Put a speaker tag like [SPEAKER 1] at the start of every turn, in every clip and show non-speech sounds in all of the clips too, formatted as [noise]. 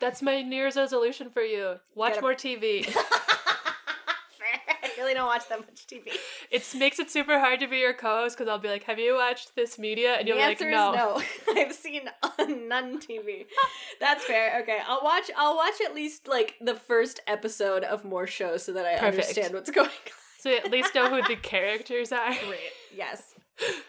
[SPEAKER 1] That's my New Year's resolution for you. Watch
[SPEAKER 2] a-
[SPEAKER 1] more TV.
[SPEAKER 2] Fair. [laughs] [laughs] I really don't watch that much TV.
[SPEAKER 1] it makes it super hard to be your co-host because I'll be like, "Have you watched this media?" And you'll be like,
[SPEAKER 2] answer
[SPEAKER 1] "No."
[SPEAKER 2] is no. [laughs] I've seen none TV. That's fair. Okay, I'll watch. I'll watch at least like the first episode of more shows so that I
[SPEAKER 1] Perfect.
[SPEAKER 2] understand what's going on.
[SPEAKER 1] So you at least know who the characters are.
[SPEAKER 2] Great. Yes.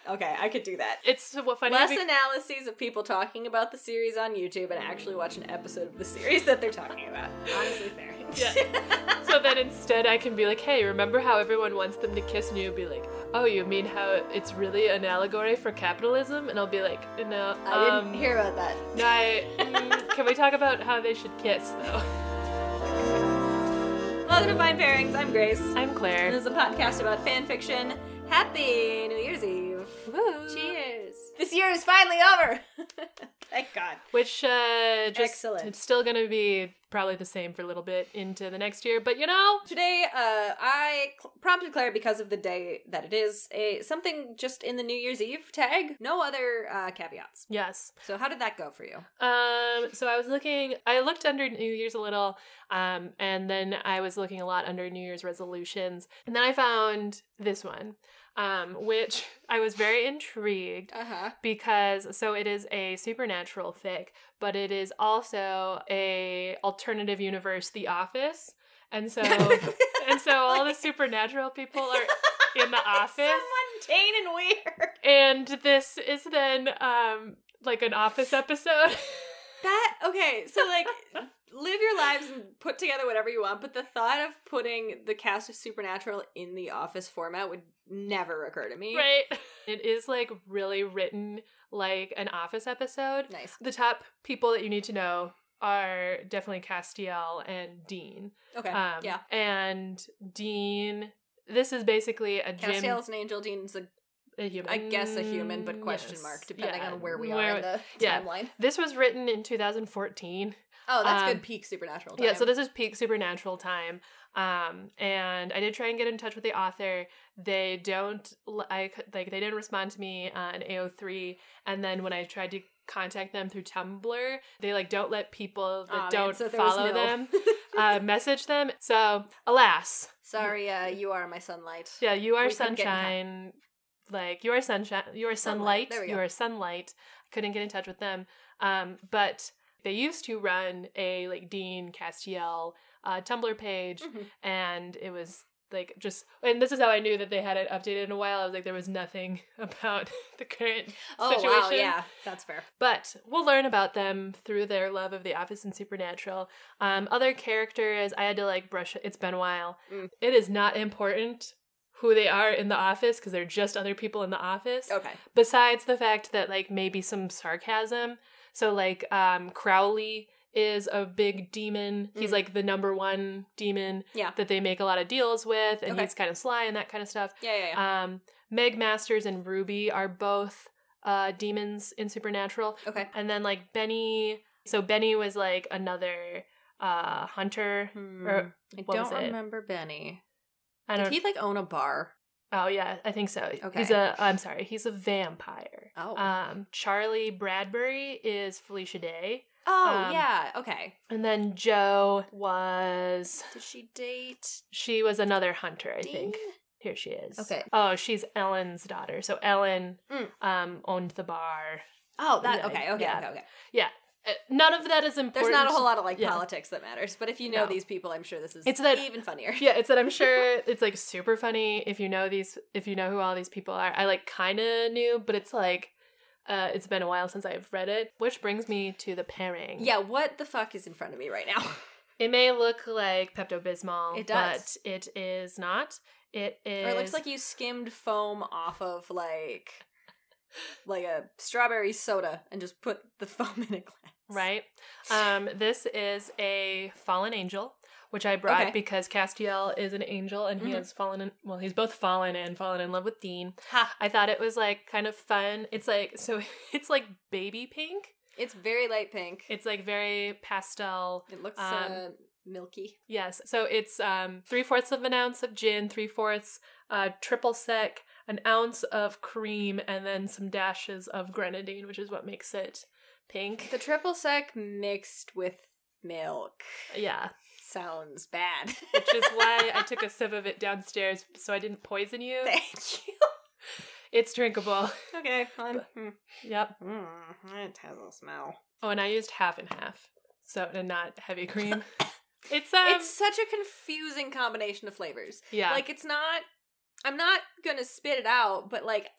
[SPEAKER 2] Okay, I could do that.
[SPEAKER 1] It's what funny.
[SPEAKER 2] Less
[SPEAKER 1] be-
[SPEAKER 2] analyses of people talking about the series on YouTube and actually watch an episode of the series that they're talking about. Honestly, fair.
[SPEAKER 1] Yeah. so then instead I can be like, hey, remember how everyone wants them to kiss? And you'll be like, oh, you mean how it's really an allegory for capitalism? And I'll be like, no.
[SPEAKER 2] I didn't
[SPEAKER 1] um,
[SPEAKER 2] hear about that.
[SPEAKER 1] No, I, [laughs] mm, can we talk about how they should kiss, though?
[SPEAKER 2] Welcome to Fine Pairings. I'm Grace.
[SPEAKER 1] I'm Claire.
[SPEAKER 2] This is a podcast about fan fiction. Happy New Year's Eve.
[SPEAKER 1] Woo.
[SPEAKER 2] Cheers. This year is finally over. [laughs] Thank God.
[SPEAKER 1] Which, uh, just,
[SPEAKER 2] Excellent.
[SPEAKER 1] It's still gonna be probably the same for a little bit into the next year, but you know,
[SPEAKER 2] Today, uh, I cl- prompted Claire because of the day that it is. A something just in the New Year's Eve tag. No other uh, caveats.
[SPEAKER 1] yes.
[SPEAKER 2] So how did that go for you?
[SPEAKER 1] Um, so I was looking, I looked under New Year's a little, um, and then I was looking a lot under New Year's resolutions, and then I found this one, um, which [laughs] I was very intrigued
[SPEAKER 2] Uh huh.
[SPEAKER 1] because so it is a supernatural fic, but it is also a alternative universe, The Office, and so [laughs] and so all the supernatural people are in the [laughs] office.
[SPEAKER 2] So mundane and weird.
[SPEAKER 1] and this is then um like an office episode.
[SPEAKER 2] That okay, so like live your lives and put together whatever you want, but the thought of putting the cast of Supernatural in the office format would never occur to me.
[SPEAKER 1] right? [laughs] It is like really written like an office episode.
[SPEAKER 2] Nice.
[SPEAKER 1] The top people that you need to know are definitely Castiel and Dean.
[SPEAKER 2] Okay.
[SPEAKER 1] Um,
[SPEAKER 2] yeah.
[SPEAKER 1] And Dean, this is basically a gym.
[SPEAKER 2] Castiel's an angel, Dean's a
[SPEAKER 1] a human.
[SPEAKER 2] I guess a human, but question
[SPEAKER 1] Yes.
[SPEAKER 2] mark, depending
[SPEAKER 1] Yeah.
[SPEAKER 2] on where we
[SPEAKER 1] Where-
[SPEAKER 2] are in the [laughs]
[SPEAKER 1] yeah.
[SPEAKER 2] timeline.
[SPEAKER 1] This was written in 2014.
[SPEAKER 2] Oh, that's
[SPEAKER 1] Um,
[SPEAKER 2] good peak supernatural time.
[SPEAKER 1] Yeah, so this is peak supernatural time. Um, and I did try and get in touch with the author. They don't, l- I could- like, they didn't respond to me on AO3. And then when I tried to contact them through Tumblr, they like don't let people that
[SPEAKER 2] man,
[SPEAKER 1] don't
[SPEAKER 2] so
[SPEAKER 1] follow
[SPEAKER 2] no-
[SPEAKER 1] them [laughs] uh, message them. So, alas,
[SPEAKER 2] Sorry, uh, you are my sunlight.
[SPEAKER 1] yeah, you are
[SPEAKER 2] We couldn't get in touch.
[SPEAKER 1] sunshine. Like you are sunshine. You are
[SPEAKER 2] Sunlight,
[SPEAKER 1] sunlight.
[SPEAKER 2] there we
[SPEAKER 1] You
[SPEAKER 2] go.
[SPEAKER 1] are sunlight. Couldn't get in touch with them. Um, but they used to run a like Dean Castiel uh, Tumblr page,
[SPEAKER 2] Mhm.
[SPEAKER 1] and it was like just. And this is how I knew that they had it updated in a while. I was like, there was nothing [laughs] about the current situation.
[SPEAKER 2] Oh wow, yeah, that's fair.
[SPEAKER 1] But we'll learn about them through their love of The Office and Supernatural. Um, other characters, I had to like brush. It's been a while.
[SPEAKER 2] Mm.
[SPEAKER 1] It is not important who they are in the office because they're just other people in the office.
[SPEAKER 2] Okay.
[SPEAKER 1] Besides the fact that like maybe some sarcasm. So like um, Crowley is a big demon. He's
[SPEAKER 2] Mm.
[SPEAKER 1] like the number one demon
[SPEAKER 2] Yeah.
[SPEAKER 1] that they make a lot of deals with, and
[SPEAKER 2] Okay.
[SPEAKER 1] he's kind of sly and that kind of stuff.
[SPEAKER 2] Yeah, yeah, yeah.
[SPEAKER 1] Um, Meg Masters and Ruby are both uh, demons in Supernatural.
[SPEAKER 2] okay.
[SPEAKER 1] And then like Benny, so Benny was like another uh hunter.
[SPEAKER 2] Hmm.
[SPEAKER 1] Or
[SPEAKER 2] I don't remember Benny.
[SPEAKER 1] I
[SPEAKER 2] Did he like own a bar?
[SPEAKER 1] oh yeah, I think so.
[SPEAKER 2] Okay.
[SPEAKER 1] He's a. I'm sorry. He's a vampire.
[SPEAKER 2] Oh.
[SPEAKER 1] Um, Charlie Bradbury is Felicia Day,
[SPEAKER 2] oh
[SPEAKER 1] um,
[SPEAKER 2] yeah. Okay.
[SPEAKER 1] and then Jo was
[SPEAKER 2] Did she date
[SPEAKER 1] she was another hunter. I
[SPEAKER 2] Dean?
[SPEAKER 1] think. Here she is.
[SPEAKER 2] Okay.
[SPEAKER 1] Oh, she's Ellen's daughter. So Ellen
[SPEAKER 2] Mm.
[SPEAKER 1] um owned the bar.
[SPEAKER 2] Oh, that okay, okay,
[SPEAKER 1] yeah.
[SPEAKER 2] okay, okay.
[SPEAKER 1] Yeah. Uh, None of that is important.
[SPEAKER 2] There's not a whole lot of like
[SPEAKER 1] Yeah.
[SPEAKER 2] politics that matters, but if you know
[SPEAKER 1] No.
[SPEAKER 2] these people, I'm sure this is
[SPEAKER 1] It's that-
[SPEAKER 2] even funnier. [laughs]
[SPEAKER 1] Yeah, it's that I'm sure [laughs] it's like super funny if you know these if you know who all these people are. I like kind of knew, but it's like uh it's been a while since I've read it, which brings me to the pairing.
[SPEAKER 2] Yeah, what the fuck is in front of me right now? [laughs]
[SPEAKER 1] It may look like Pepto Bismol, but it is not. It is
[SPEAKER 2] or it looks like you skimmed foam off of like like a strawberry soda and just put the foam in a glass.
[SPEAKER 1] Right. Um this is a fallen angel, which I brought
[SPEAKER 2] Okay.
[SPEAKER 1] because Castiel is an angel and he
[SPEAKER 2] Mhm.
[SPEAKER 1] has fallen in well, he's both fallen and fallen in love with Dean.
[SPEAKER 2] Ha.
[SPEAKER 1] I thought it was like kind of fun. It's like so [laughs] it's like baby pink.
[SPEAKER 2] It's very light pink.
[SPEAKER 1] It's like very pastel.
[SPEAKER 2] It looks
[SPEAKER 1] um,
[SPEAKER 2] uh, milky.
[SPEAKER 1] Yes. So it's um three fourths of an ounce of gin, three fourths uh triple sec, an ounce of cream, and then some dashes of grenadine, which is what makes it pink.
[SPEAKER 2] The triple sec mixed with Milk.
[SPEAKER 1] Yeah.
[SPEAKER 2] Sounds bad.
[SPEAKER 1] Which is why I took a [laughs] sip of it downstairs so I didn't poison you.
[SPEAKER 2] Thank you.
[SPEAKER 1] It's drinkable.
[SPEAKER 2] Okay, fine. Mm.
[SPEAKER 1] Yep.
[SPEAKER 2] Mm, it has a smell.
[SPEAKER 1] Oh, and I used half and half. So, and not heavy cream. [laughs] It's um
[SPEAKER 2] it's such a confusing combination of flavors.
[SPEAKER 1] yeah.
[SPEAKER 2] Like it's not. I'm not gonna spit it out, but like,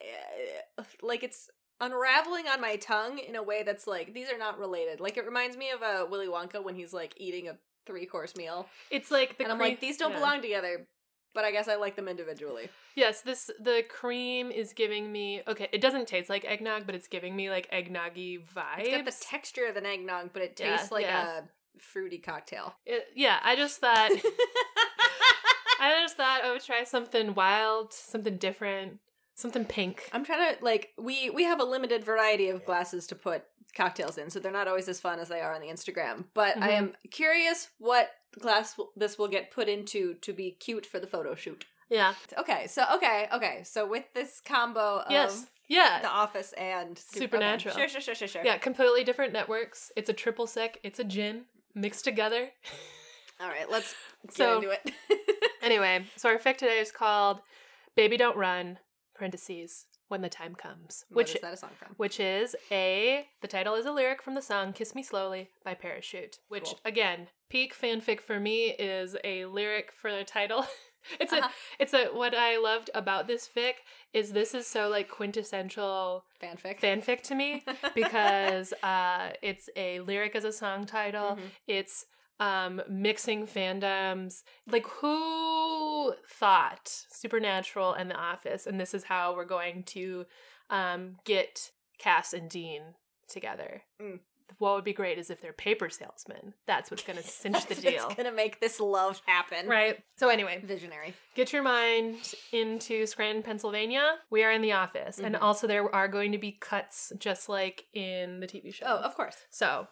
[SPEAKER 2] uh, like it's unraveling on my tongue in a way that's like these are not related. Like it reminds me of uh, Willy Wonka when he's like eating a three course meal,
[SPEAKER 1] it's like the
[SPEAKER 2] and I'm like these don't
[SPEAKER 1] yeah.
[SPEAKER 2] belong together. But I guess I like them individually.
[SPEAKER 1] Yes, this the cream is giving me okay, it doesn't taste like eggnog, but it's giving me like eggnoggy vibes.
[SPEAKER 2] It's got the texture of an eggnog, but it
[SPEAKER 1] Yeah,
[SPEAKER 2] tastes like
[SPEAKER 1] yeah.
[SPEAKER 2] a fruity cocktail.
[SPEAKER 1] It- yeah, I just thought [laughs] I just thought I would try something wild, something different, something pink.
[SPEAKER 2] I'm trying to like we we have a limited variety of glasses to put cocktails in, so they're not always as fun as they are on the Instagram. But I
[SPEAKER 1] Mhm.
[SPEAKER 2] am curious what glass will, this will get put into to be cute for the photo shoot.
[SPEAKER 1] Yeah.
[SPEAKER 2] Okay, so okay, okay, so with this combo of
[SPEAKER 1] yes. Yeah.
[SPEAKER 2] The Office and Sup-
[SPEAKER 1] Supernatural.
[SPEAKER 2] okay, Sure, sure, sure, sure, sure.
[SPEAKER 1] Yeah, completely different networks. It's a triple sec, it's a gin mixed together. [laughs]
[SPEAKER 2] All right, let's get
[SPEAKER 1] So-
[SPEAKER 2] into it. [laughs]
[SPEAKER 1] Anyway, so our fic today is called Baby Don't Run, parentheses, when the time comes.
[SPEAKER 2] What
[SPEAKER 1] Which
[SPEAKER 2] is that a song from?
[SPEAKER 1] which is a the title is a lyric from the song Kiss Me Slowly by Parachute. Which
[SPEAKER 2] Cool.
[SPEAKER 1] again, peak fanfic for me is a lyric for the title. [laughs] it's
[SPEAKER 2] Uh-huh.
[SPEAKER 1] a it's a what I loved about this fic is this is so like quintessential
[SPEAKER 2] Fanfic.
[SPEAKER 1] fanfic to me [laughs] because uh it's a lyric as a song title.
[SPEAKER 2] Mhm.
[SPEAKER 1] It's um mixing fandoms. Like who thought Supernatural and The Office and this is how we're going to um get Cass and Dean together.
[SPEAKER 2] Mm.
[SPEAKER 1] What would be great is if they're paper salesmen. That's what's going to cinch the deal.
[SPEAKER 2] what's gonna make this love happen.
[SPEAKER 1] Right. So anyway,
[SPEAKER 2] Visionary.
[SPEAKER 1] get your mind into Scranton, Pennsylvania. We are in the office, and
[SPEAKER 2] Mhm.
[SPEAKER 1] also there are going to be cuts just like in the TV show.
[SPEAKER 2] Oh, of course.
[SPEAKER 1] So,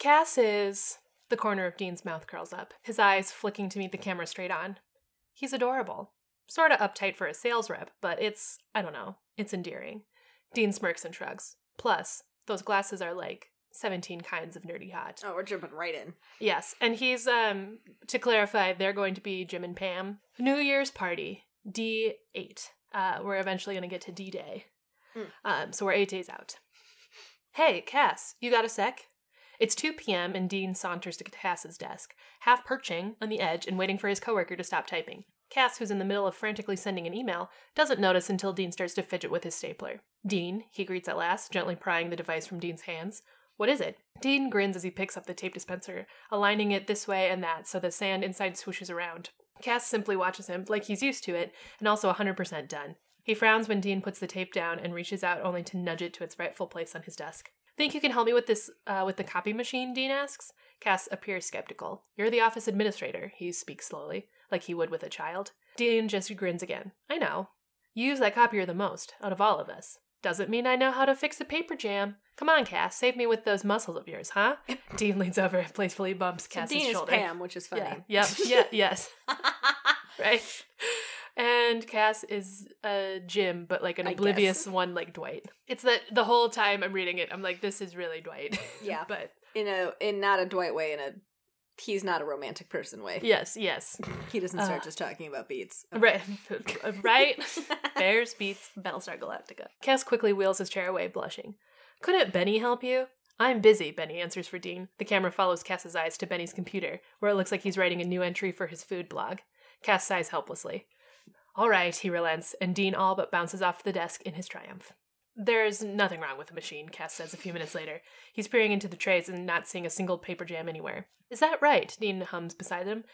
[SPEAKER 1] Cass is the corner of Dean's mouth curls up, his eyes flicking to meet the camera straight on. He's adorable. Sort of uptight for a sales rep, but it's, I don't know, it's endearing. Dean smirks and shrugs. Plus, those glasses are like 17 kinds of nerdy hot.
[SPEAKER 2] Oh, we're jumping right in.
[SPEAKER 1] Yes, and he's, um, to clarify, they're going to be Jim and Pam. New Year's party, D8. Uh, we're eventually going to get to D Day.
[SPEAKER 2] Mm.
[SPEAKER 1] Um, so we're eight days out. Hey, Cass, you got a sec? It's 2 p.m., and Dean saunters to Cass's desk, half perching on the edge and waiting for his coworker to stop typing. Cass, who's in the middle of frantically sending an email, doesn't notice until Dean starts to fidget with his stapler. Dean, he greets at last, gently prying the device from Dean's hands. What is it? Dean grins as he picks up the tape dispenser, aligning it this way and that so the sand inside swooshes around. Cass simply watches him, like he's used to it, and also 100% done. He frowns when Dean puts the tape down and reaches out only to nudge it to its rightful place on his desk. Think you can help me with this, uh, with the copy machine? Dean asks. Cass appears skeptical. You're the office administrator, he speaks slowly, like he would with a child. Dean just grins again. I know. You use that copier the most, out of all of us. Doesn't mean I know how to fix a paper jam. Come on, Cass, save me with those muscles of yours, huh? [laughs] Dean leans over and playfully bumps
[SPEAKER 2] So
[SPEAKER 1] Cass's
[SPEAKER 2] Dean
[SPEAKER 1] shoulder.
[SPEAKER 2] is Pam, which is funny.
[SPEAKER 1] Yeah. Yep. Yeah. Yes. [laughs] Right. [laughs] And Cass is a Jim, but like an
[SPEAKER 2] I
[SPEAKER 1] oblivious one, like Dwight. It's that the whole time I'm reading it, I'm like, this is really Dwight. [laughs]
[SPEAKER 2] Yeah.
[SPEAKER 1] but
[SPEAKER 2] in a in not a Dwight way, in a he's not a romantic person way.
[SPEAKER 1] yes, yes.
[SPEAKER 2] He doesn't start
[SPEAKER 1] Uh,
[SPEAKER 2] just talking about beets. [laughs]
[SPEAKER 1] Right. [laughs] right. Bears beets Battlestar Galactica. Cass quickly wheels his chair away, blushing. Couldn't Benny help you? I'm busy, Benny answers for Dean. The camera follows Cass's eyes to Benny's computer, where it looks like he's writing a new entry for his food blog. Cass sighs helplessly. All right, he relents, and Dean all but bounces off the desk in his triumph. There's nothing wrong with the machine, Cass says a few minutes later. He's peering into the trays and not seeing a single paper jam anywhere. Is that right? Dean hums beside him.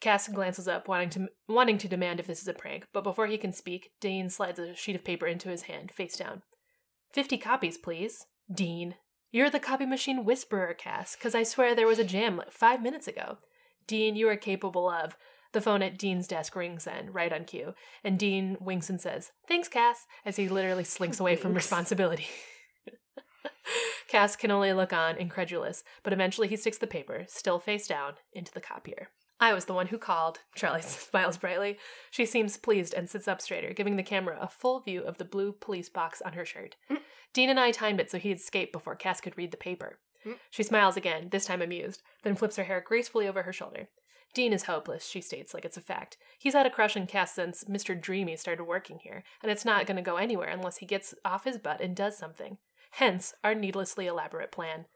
[SPEAKER 1] Cass glances up, wanting to wanting to demand if this is a prank, but before he can speak, Dean slides a sheet of paper into his hand, face down. Fifty copies, please. Dean. You're the copy machine whisperer, Cass, because I swear there was a jam like five minutes ago. Dean, you are capable of. The phone at Dean's desk rings then, right on cue, and Dean winks and says, Thanks, Cass, as he literally slinks away from responsibility. [laughs] Cass can only look on, incredulous, but eventually he sticks the paper, still face down, into the copier. I was the one who called. Charlie [laughs] smiles brightly. She seems pleased and sits up straighter, giving the camera a full view of the blue police box on her shirt.
[SPEAKER 2] Mm.
[SPEAKER 1] Dean and I timed it so he'd escape before Cass could read the paper.
[SPEAKER 2] Mm.
[SPEAKER 1] She smiles again, this time amused, then flips her hair gracefully over her shoulder. Dean is hopeless, she states like it's a fact. He's had a crush on Cass since Mr. Dreamy started working here, and it's not going to go anywhere unless he gets off his butt and does something. Hence, our needlessly elaborate plan.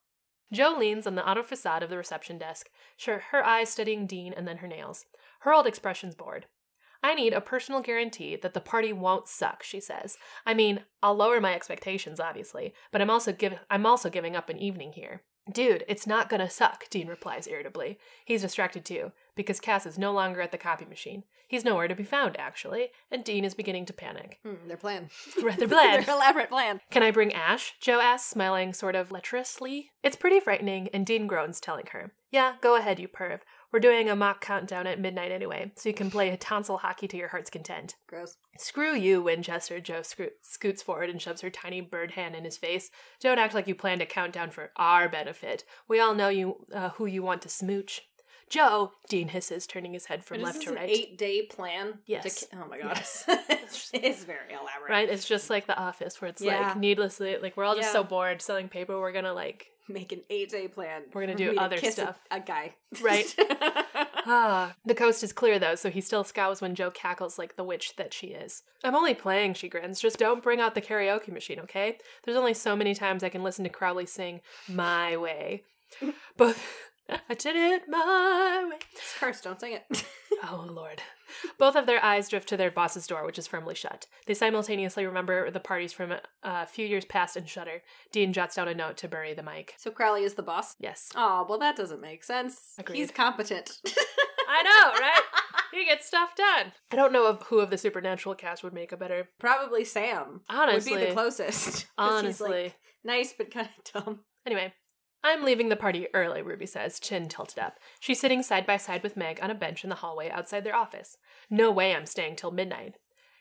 [SPEAKER 1] Jo leans on the auto facade of the reception desk, sure, her eyes studying Dean and then her nails. Her old expression's bored. I need a personal guarantee that the party won't suck, she says. I mean, I'll lower my expectations, obviously, but I'm also give- I'm also giving up an evening here. Dude, it's not gonna suck, Dean replies irritably. He's distracted too, because Cass is no longer at the copy machine. He's nowhere to be found, actually, and Dean is beginning to panic.
[SPEAKER 2] Hmm, their [laughs] [laughs] plan.
[SPEAKER 1] Their plan.
[SPEAKER 2] their elaborate plan.
[SPEAKER 1] Can I bring Ash? Jo asks, smiling sort of lecherously. It's pretty frightening, and Dean groans, telling her, Yeah, go ahead, you perv. We're doing a mock countdown at midnight anyway, so you can play tonsil hockey to your heart's content.
[SPEAKER 2] Gross.
[SPEAKER 1] Screw you, Winchester, Jo scro- scoots forward and shoves her tiny bird hand in his face. Don't act like you planned a countdown for our benefit. We all know you uh, who you want to smooch. Jo, Dean hisses, turning his head from
[SPEAKER 2] But
[SPEAKER 1] left
[SPEAKER 2] this
[SPEAKER 1] to
[SPEAKER 2] an
[SPEAKER 1] right.
[SPEAKER 2] eight day plan?
[SPEAKER 1] Yes.
[SPEAKER 2] To, ki- oh my god.
[SPEAKER 1] Yes. [laughs]
[SPEAKER 2] it's very elaborate.
[SPEAKER 1] Right? It's just like the office where it's
[SPEAKER 2] Yeah.
[SPEAKER 1] like needlessly like we're all just
[SPEAKER 2] Yeah.
[SPEAKER 1] so bored selling paper, we're gonna like
[SPEAKER 2] Make an eight day plan.
[SPEAKER 1] We're gonna do
[SPEAKER 2] me to
[SPEAKER 1] other
[SPEAKER 2] kiss a-
[SPEAKER 1] stuff.
[SPEAKER 2] A, guy.
[SPEAKER 1] Right. [laughs] Ah, the coast is clear though, so he still scows when Jo cackles like the witch that she is. I'm only playing, she grins. Just don't bring out the karaoke machine, okay? There's only so many times I can listen to Crowley sing My Way. [laughs] Both I did it my way.
[SPEAKER 2] It's cursed, don't sing it. [laughs]
[SPEAKER 1] Oh lord. Both of their eyes drift to their boss's door, which is firmly shut. They simultaneously remember the parties from a, few years past and shudder. Dean jots down a note to bury the mic.
[SPEAKER 2] so Crowley is the boss?
[SPEAKER 1] Yes.
[SPEAKER 2] Oh, well, that doesn't make sense.
[SPEAKER 1] Agreed.
[SPEAKER 2] He's competent. [laughs]
[SPEAKER 1] I know, right? [laughs] he gets stuff done. I don't know of who of the supernatural cast would make a better.
[SPEAKER 2] Probably Sam.
[SPEAKER 1] Honestly,
[SPEAKER 2] Would be the closest. he's, like,
[SPEAKER 1] honestly.
[SPEAKER 2] nice, but kind of dumb.
[SPEAKER 1] Anyway, I'm leaving the party early, Ruby says, chin tilted up. She's sitting side by side with Meg on a bench in the hallway outside their office. No way I'm staying till midnight.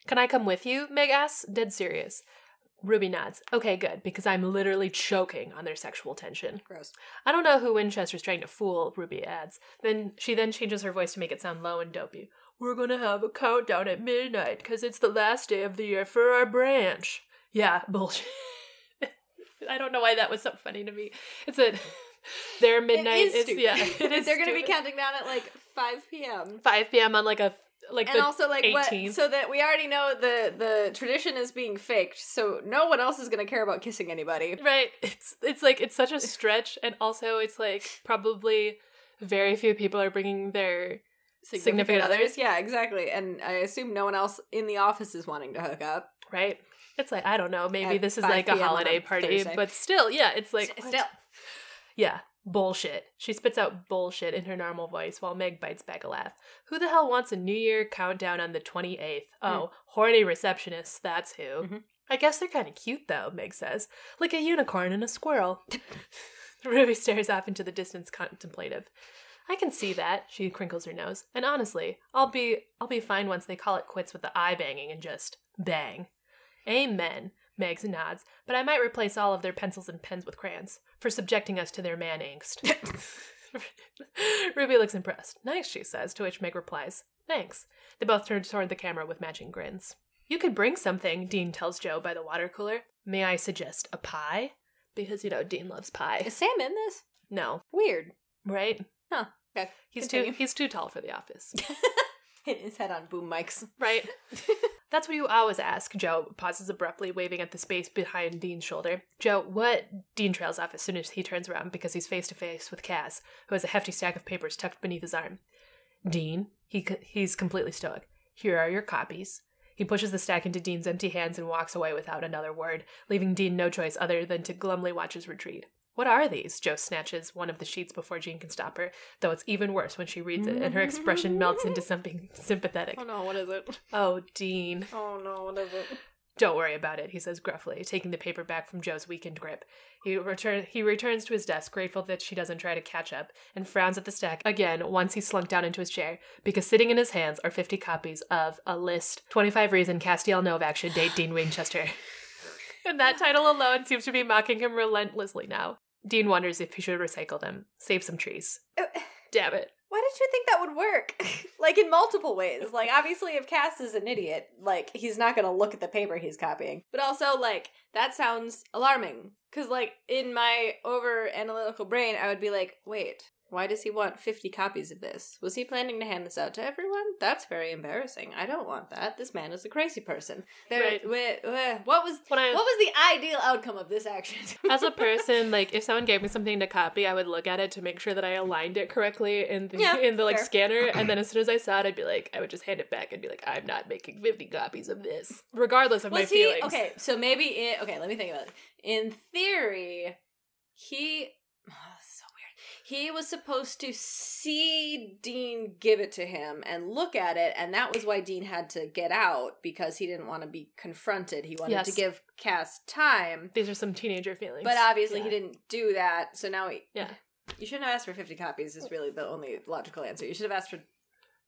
[SPEAKER 1] Can I come with you? Meg asks, dead serious. Ruby nods. Okay, good, because I'm literally choking on their sexual tension.
[SPEAKER 2] Gross.
[SPEAKER 1] I don't know who Winchester's trying to fool, Ruby adds. Then she then changes her voice to make it sound low and dopey. We're gonna have a countdown at midnight because it's the last day of the year for our branch. Yeah, bullshit. [laughs] I don't know why that was so funny to me. It's a [laughs] their midnight.
[SPEAKER 2] It is
[SPEAKER 1] it's
[SPEAKER 2] stupid.
[SPEAKER 1] yeah, [laughs] it is.
[SPEAKER 2] They're going to be counting down at like 5 p.m.
[SPEAKER 1] 5 p.m. on like a like
[SPEAKER 2] and also like what so that we already know the the tradition is being faked so no one else is going to care about kissing anybody
[SPEAKER 1] right. It's it's like it's such a stretch, and also it's like probably very few people are bringing their Significant others?
[SPEAKER 2] yeah exactly and i assume no one else in the office is wanting to hook up
[SPEAKER 1] right. It's like I don't know. Maybe
[SPEAKER 2] At
[SPEAKER 1] this is like a holiday party,
[SPEAKER 2] Thursday.
[SPEAKER 1] but still, yeah. It's like
[SPEAKER 2] S- still
[SPEAKER 1] Yeah, bullshit. She spits out bullshit in her normal voice while Meg bites back a laugh. Who the hell wants a New Year countdown on the 28th? Oh, horny receptionists, that's who.
[SPEAKER 2] Mhm.
[SPEAKER 1] I guess they're kind of cute though, Meg says. Like a unicorn and a squirrel. [laughs] Ruby stares off into the distance contemplative. I can see that, she crinkles her nose. And honestly, I'll be I'll be fine once they call it quits with the eye banging and just bang. Amen. Megs nods, but I might replace all of their pencils and pens with crayons for subjecting us to their man angst. [laughs] Ruby looks impressed. Nice, she says, to which Meg replies, Thanks. They both turn toward the camera with matching grins. You could bring something, Dean tells Jo by the water cooler. May I suggest a pie? Because, you know, Dean loves pie.
[SPEAKER 2] is sam in this
[SPEAKER 1] No,
[SPEAKER 2] weird
[SPEAKER 1] right?
[SPEAKER 2] Huh. Okay.
[SPEAKER 1] He's
[SPEAKER 2] Continue.
[SPEAKER 1] too he's too tall for the office. [laughs]
[SPEAKER 2] hit his head on boom mics
[SPEAKER 1] Right? [laughs] That's what you always ask. Jo pauses abruptly, waving at the space behind Dean's shoulder. Jo, what? Dean trails off as soon as he turns around because he's face to face with Cass, who has a hefty stack of papers tucked beneath his arm. Dean, he c- he's completely stoic. Here are your copies. He pushes the stack into Dean's empty hands and walks away without another word, leaving Dean no choice other than to glumly watch his retreat. What are these? Jo snatches one of the sheets before Dean can stop her, though it's even worse when she reads it and her expression melts into something [laughs] sympathetic.
[SPEAKER 2] oh no what is it
[SPEAKER 1] Oh, Dean.
[SPEAKER 2] oh no what is it
[SPEAKER 1] Don't worry about it, he says gruffly, taking the paper back from Jo's weakened grip. He return he returns to his desk, grateful that she doesn't try to catch up, and frowns at the stack again once he's slunk down into his chair, because sitting in his hands are fifty copies of a list 25 reason Castiel Novak should date Dean Winchester. [laughs] and that title alone seems to be mocking him relentlessly now. Dean wonders if he should recycle them, save some trees.
[SPEAKER 2] Uh,
[SPEAKER 1] Damn it.
[SPEAKER 2] Why did you think that would work? [laughs] like in multiple ways. Like obviously if Cass is an idiot, like he's not gonna look at the paper he's copying. But also like that sounds alarming. Cause like in my over analytical brain, I would be like, wait, why does he want 50 copies of this? Was he planning to hand this out to everyone? That's very embarrassing. I don't want that. This man is a crazy person. There,
[SPEAKER 1] Right.
[SPEAKER 2] wh- wh- what was
[SPEAKER 1] When I-
[SPEAKER 2] what was the ideal outcome of this action? [laughs]
[SPEAKER 1] As a person, like if someone gave me something to copy, I would look at it to make sure that I aligned it correctly in the
[SPEAKER 2] Yeah,
[SPEAKER 1] in the like
[SPEAKER 2] fair.
[SPEAKER 1] scanner, and then as soon as I saw it, I'd be like, I would just hand it back and be like, I'm not making fifty copies of this, regardless of my
[SPEAKER 2] was he
[SPEAKER 1] feelings.
[SPEAKER 2] okay? So maybe it. okay. Let me think about it. In theory, he. Oh, this is so weird. He was supposed to see Dean give it to him and look at it, and that was why Dean had to get out because he didn't want to be confronted. He wanted to give Cass time,
[SPEAKER 1] These are some teenager feelings.
[SPEAKER 2] but obviously
[SPEAKER 1] Yeah.
[SPEAKER 2] he didn't do that. So now he.
[SPEAKER 1] Yeah.
[SPEAKER 2] You shouldn't have asked for fifty copies. Is really the only logical answer. You should have asked for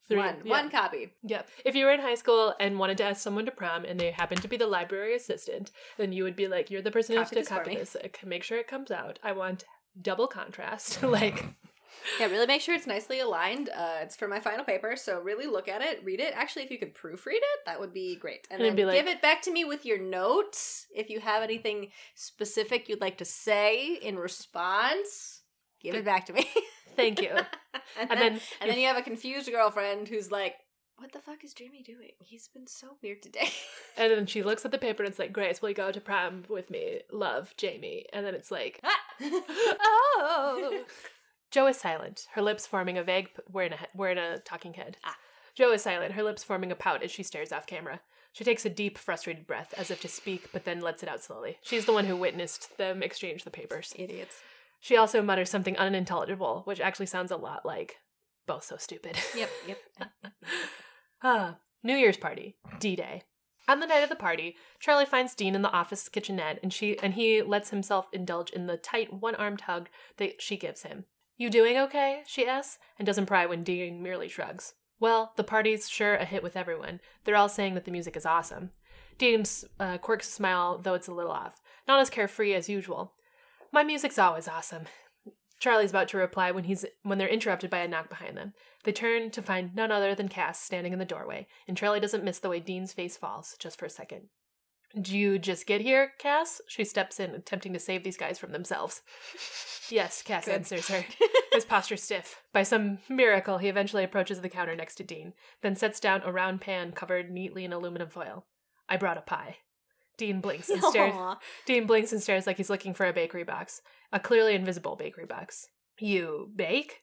[SPEAKER 1] Three-
[SPEAKER 2] one.
[SPEAKER 1] yeah.
[SPEAKER 2] One copy.
[SPEAKER 1] Yep. If you were in high school and wanted to ask someone to prom and they happened to be the library assistant, then you would be like, You're the person who has to copy this. Make sure it comes out. I want double contrast. [laughs] like [laughs]
[SPEAKER 2] Yeah, really make sure it's nicely aligned. Uh, it's for my final paper, so really look at it, read it. Actually, if you could proofread it, that would be great. And,
[SPEAKER 1] And
[SPEAKER 2] then
[SPEAKER 1] be
[SPEAKER 2] give it back to me with your notes. If you have anything specific you'd like to say in response, give it back to me. [laughs]
[SPEAKER 1] thank you.
[SPEAKER 2] and,
[SPEAKER 1] And
[SPEAKER 2] then,
[SPEAKER 1] then
[SPEAKER 2] and then you have a confused girlfriend who's like, "What the fuck is Jamie doing? He's been so weird today."
[SPEAKER 1] And then she looks at the paper and it's like, Grace, will you go to prom with me? Love, Jamie. And then it's like, oh. [laughs] Jo is silent, her lips forming a vague. p- We're in a he- we're in a talking head.
[SPEAKER 2] Ah.
[SPEAKER 1] Jo is silent, her lips forming a pout as she stares off camera. She takes a deep, frustrated breath, as if to speak, but then lets it out slowly. She's the one who witnessed them exchange the papers.
[SPEAKER 2] Idiots.
[SPEAKER 1] She also mutters something unintelligible, which actually sounds a lot like both so stupid.
[SPEAKER 2] Yep. Yep. [laughs]
[SPEAKER 1] Ah, New Year's party, D-Day. On the night of the party, Charlie finds Dean in the office kitchenette and she and he lets himself indulge in the tight one-armed hug that she gives him. You doing okay? she asks, and doesn't pry when Dean merely shrugs. Well, the party's sure a hit with everyone. They're all saying that the music is awesome. Dean uh, quirks a smile, though it's a little off. Not as carefree as usual. My music's always awesome. Charlie's about to reply when he's when they're interrupted by a knock behind them. They turn to find none other than Cass standing in the doorway, and Charlie doesn't miss the way Dean's face falls, just for a second. Do you just get here, Cass? She steps in, attempting to save these guys from themselves. [laughs] Yes, Cass
[SPEAKER 2] Good.
[SPEAKER 1] answers her, [laughs] his posture stiff. By some miracle, he eventually approaches the counter next to Dean, then sets down a round pan covered neatly in aluminum foil. I brought a pie. Dean blinks [laughs] and stares. Dean blinks and stares like he's looking for a bakery box, a clearly invisible bakery box. You bake?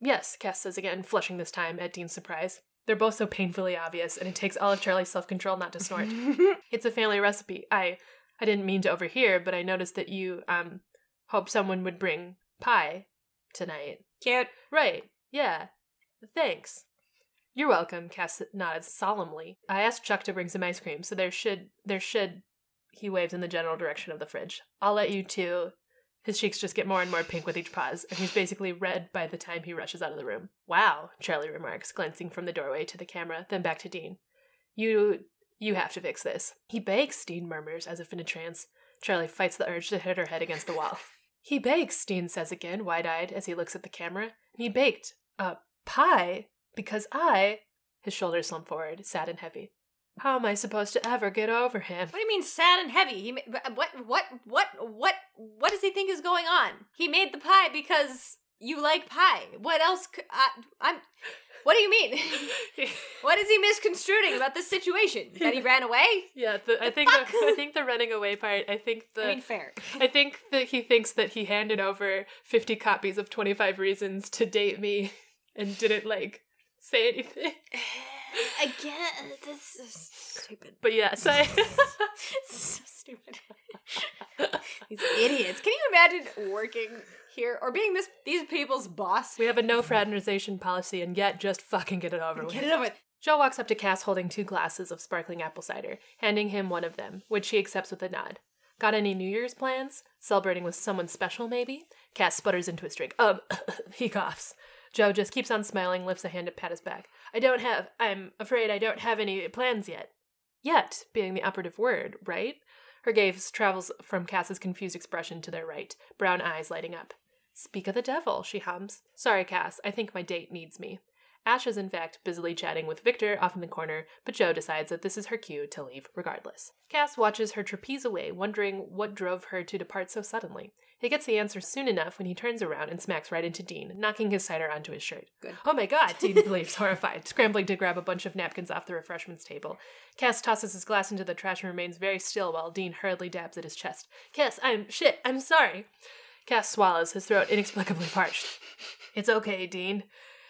[SPEAKER 1] Yes, Cass says again, flushing this time at Dean's surprise. They're both so painfully obvious, and it takes all of Charlie's self control not to snort. [laughs] it's a family recipe. I I didn't mean to overhear, but I noticed that you um hope someone would bring pie tonight.
[SPEAKER 2] Cute.
[SPEAKER 1] Right. Yeah. Thanks. You're welcome, Cass nods solemnly. I asked Chuck to bring some ice cream, so there should there should he waves in the general direction of the fridge. I'll let you two his cheeks just get more and more pink with each pause, and he's basically red by the time he rushes out of the room. Wow, Charlie remarks, glancing from the doorway to the camera, then back to Dean. You you have to fix this. He bakes, Dean murmurs, as if in a trance. Charlie fights the urge to hit her head against the wall. [laughs] He bakes, Dean says again, wide eyed, as he looks at the camera. He baked a pie because I. His shoulders slumped forward, sad and heavy. How am I supposed to ever get over him?
[SPEAKER 2] What do you mean sad and heavy? He ma- uh, what what what what what does he think is going on? He made the pie because you like pie. What else? Could, uh, I, I'm. What do you mean? [laughs] what is he misconstruing about this situation? [laughs] That he ran away?
[SPEAKER 1] yeah, the, I think the. I think the running away part. I think the
[SPEAKER 2] I mean, fair.
[SPEAKER 1] I think that he thinks that he handed over 50 copies of 25 Reasons to Date Me and didn't, like, say anything.
[SPEAKER 2] Again, this is stupid.
[SPEAKER 1] But yes, [laughs] I.
[SPEAKER 2] so stupid. These idiots. Can you imagine working here or being this these people's boss?
[SPEAKER 1] we have a no fraternization policy and yet just fucking get it over with.
[SPEAKER 2] Get it over with.
[SPEAKER 1] Jo walks up to Cass holding two glasses of sparkling apple cider, handing him one of them, which he accepts with a nod. Got any New Year's plans? Celebrating with someone special, maybe? Cass sputters into his drink. Um, [coughs] he coughs. Jo just keeps on smiling, lifts a hand to pat his back. I don't have, I'm afraid I don't have any plans yet. Yet, being the operative word, right? Her gaze travels from Cass's confused expression to their right, brown eyes lighting up. Speak of the devil, she hums. Sorry, Cass, I think my date needs me. Ash is, in fact, busily chatting with Victor off in the corner, but Jo decides that this is her cue to leave regardless. Cass watches her trapeze away, wondering what drove her to depart so suddenly. He gets the answer soon enough when he turns around and smacks right into Dean, knocking his cider onto his shirt.
[SPEAKER 2] Good.
[SPEAKER 1] Oh my god, Dean [laughs] believes, horrified, scrambling to grab a bunch of napkins off the refreshments table. Cass tosses his glass into the trash and remains very still while Dean hurriedly dabs at his chest. Cass, I'm shit, I'm sorry. Cass swallows, his throat inexplicably parched. It's okay, Dean.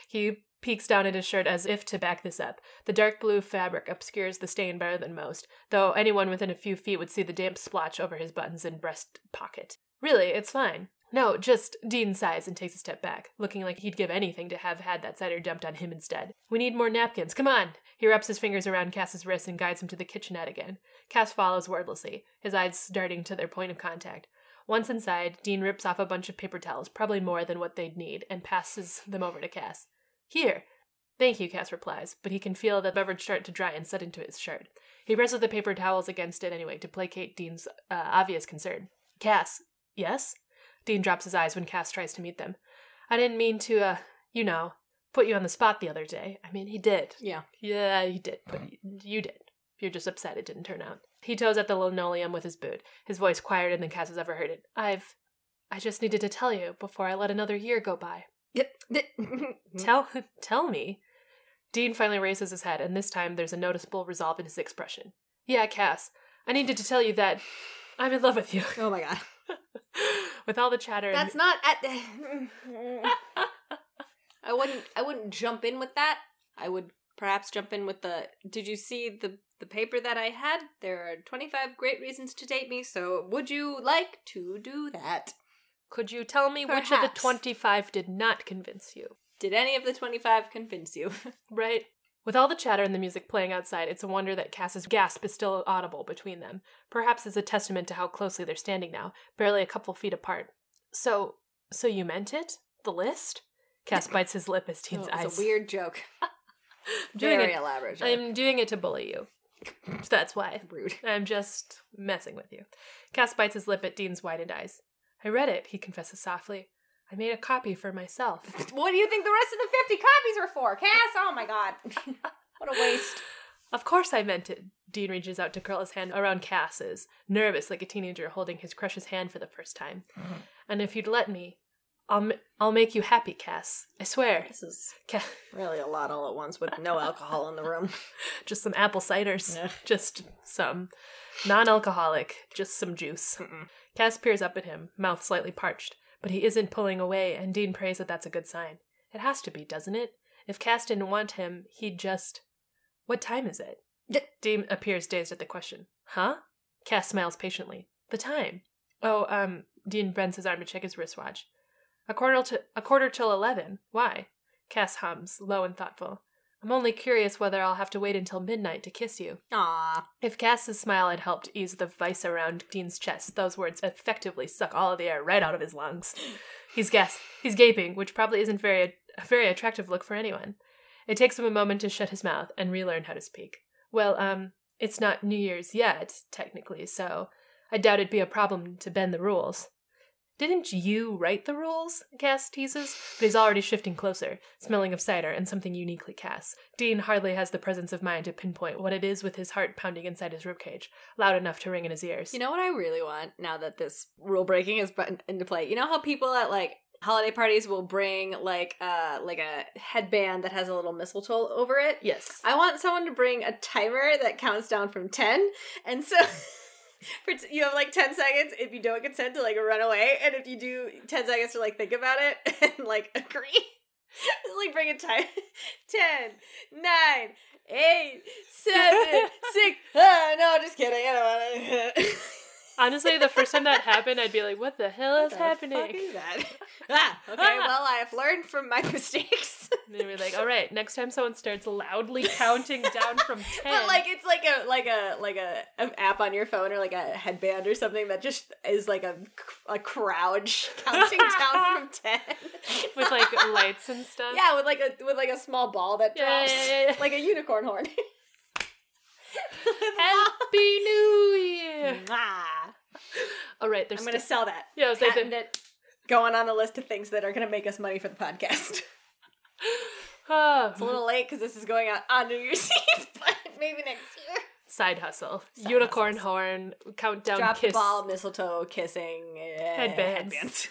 [SPEAKER 1] He peeks down at his shirt as if to back this up. The dark blue fabric obscures the stain better than most, though anyone within a few feet would see the damp splotch over his buttons and breast pocket. Really, it's fine. No, just Dean sighs and takes a step back, looking like he'd give anything to have had that cider dumped on him instead. We need more napkins. Come on! He wraps his fingers around Cass's wrist and guides him to the kitchenette again. Cass follows wordlessly, his eyes darting to their point of contact. Once inside, Dean rips off a bunch of paper towels, probably more than what they'd need, and passes them over to Cass. Here. Thank you, Cass replies, but he can feel the beverage start to dry and set into his shirt. He presses the paper towels against it anyway to placate Dean's uh, obvious concern. Cass, yes? Dean drops his eyes when Cass tries to meet them. I didn't mean to, uh, you know, put you on the spot the other day. I mean, he did.
[SPEAKER 2] Yeah.
[SPEAKER 1] Yeah, he did, but you did. You're just upset it didn't turn out. He toes at the linoleum with his boot, his voice quieter than Cass has ever heard it. I've. I just needed to tell you before I let another year go by. [laughs] Mm-hmm. Tell [laughs] tell me. Dean finally raises his head, and this time there's a noticeable resolve in his expression. Yeah, Cass, I needed to tell you that I'm in love with you.
[SPEAKER 2] oh my god. [laughs]
[SPEAKER 1] with all the chatter.
[SPEAKER 2] That's not at mm-hmm. I wouldn't I wouldn't jump in with that. I would perhaps jump in with the did you see the the paper that I had? There are 25 great reasons to date me, so would you like to do that?
[SPEAKER 1] Could you tell me which of the 25 did not convince you?
[SPEAKER 2] Did any of the 25 convince you? [laughs]
[SPEAKER 1] Right? With all the chatter and the music playing outside, it's a wonder that Cass's gasp is still audible between them. Perhaps it's a testament to how closely they're standing now, barely a couple feet apart. So, so you meant it? The list? Cass [laughs] bites his lip as Dean's
[SPEAKER 2] Oh, it's
[SPEAKER 1] eyes.
[SPEAKER 2] a weird joke. [laughs]
[SPEAKER 1] doing
[SPEAKER 2] Very
[SPEAKER 1] it-
[SPEAKER 2] elaborate joke.
[SPEAKER 1] I'm doing it to bully you. That's why.
[SPEAKER 2] rude.
[SPEAKER 1] I'm just messing with you. Cass bites his lip at Dean's widened eyes. I read it, he confesses softly. I made a copy for myself. [laughs]
[SPEAKER 2] What do you think the rest of the 50 copies were for? Cass? Oh my god. [laughs] what a waste.
[SPEAKER 1] Of course I meant it. Dean reaches out to curl his hand around Cass's, nervous like a teenager holding his crush's hand for the first time. Mm-hmm. And if you'd let me, I'll m- I'll make you happy, Cass. I swear.
[SPEAKER 2] This is really a lot all at once with no [laughs] alcohol in the room.
[SPEAKER 1] just some apple ciders.
[SPEAKER 2] Yeah.
[SPEAKER 1] Just some non-alcoholic, just some juice.
[SPEAKER 2] Mm-mm.
[SPEAKER 1] Cass peers up at him, mouth slightly parched, but he isn't pulling away, and Dean prays that that's a good sign. It has to be, doesn't it? If Cass didn't want him, he'd just. What time is it?
[SPEAKER 2] D-
[SPEAKER 1] Dean appears dazed at the question. Huh? Cass smiles patiently. The time. Oh, um, Dean bends his arm to check his wristwatch. A quarter to a quarter till eleven. Why? Cass hums, low and thoughtful. I'm only curious whether I'll have to wait until midnight to kiss you.
[SPEAKER 2] Aw.
[SPEAKER 1] If Cass's smile had helped ease the vice around Dean's chest, those words effectively suck all of the air right out of his lungs. He's gas- he's gaping, which probably isn't very a very attractive look for anyone. It takes him a moment to shut his mouth and relearn how to speak. Well, um, it's not New Year's yet, technically, so I doubt it'd be a problem to bend the rules. Didn't you write the rules? Cass teases, but he's already shifting closer, smelling of cider and something uniquely Cass. Dean hardly has the presence of mind to pinpoint what it is with his heart pounding inside his ribcage, loud enough to ring in his ears.
[SPEAKER 2] You know what I really want now that this rule breaking is into play? You know how people at like holiday parties will bring like uh like a headband that has a little mistletoe over it?
[SPEAKER 1] yes.
[SPEAKER 2] I want someone to bring a timer that counts down from 10. And so [laughs] you have like 10 seconds if you don't consent to like run away. And if you do 10 seconds to like think about it [laughs] and like agree, [laughs] like bring it time [laughs] 10, 9, 8, 7, 6. Ah, no, just kidding. I don't want to.
[SPEAKER 1] Honestly, the first time that happened, I'd be like, what the hell is
[SPEAKER 2] the
[SPEAKER 1] happening?
[SPEAKER 2] is that? [laughs] ah, okay, well, I have learned from my [laughs] mistakes.
[SPEAKER 1] And then we're like, all right, next time someone starts loudly [laughs] counting down from 10.
[SPEAKER 2] But like it's like a like a like a an app on your phone or like a headband or something that just is like a a crouch counting down from ten
[SPEAKER 1] with like lights and stuff.
[SPEAKER 2] yeah with like a with like a small ball that drops
[SPEAKER 1] yeah, yeah, yeah.
[SPEAKER 2] like a unicorn horn.
[SPEAKER 1] Happy New Year!
[SPEAKER 2] Mwah. [laughs]
[SPEAKER 1] All right, there's
[SPEAKER 2] I'm gonna sell that.
[SPEAKER 1] Yeah, I was like,
[SPEAKER 2] Patent it. going on the list of things that are going to make us money for the podcast. [laughs] [sighs]
[SPEAKER 1] Ah,
[SPEAKER 2] It's a little late because this is going out on New Year's [laughs] Eve, but maybe next year.
[SPEAKER 1] side hustle.
[SPEAKER 2] Side
[SPEAKER 1] Unicorn
[SPEAKER 2] hustles.
[SPEAKER 1] horn, countdown
[SPEAKER 2] Drop
[SPEAKER 1] kiss.
[SPEAKER 2] the ball, mistletoe, kissing,
[SPEAKER 1] Headbands.
[SPEAKER 2] headbands.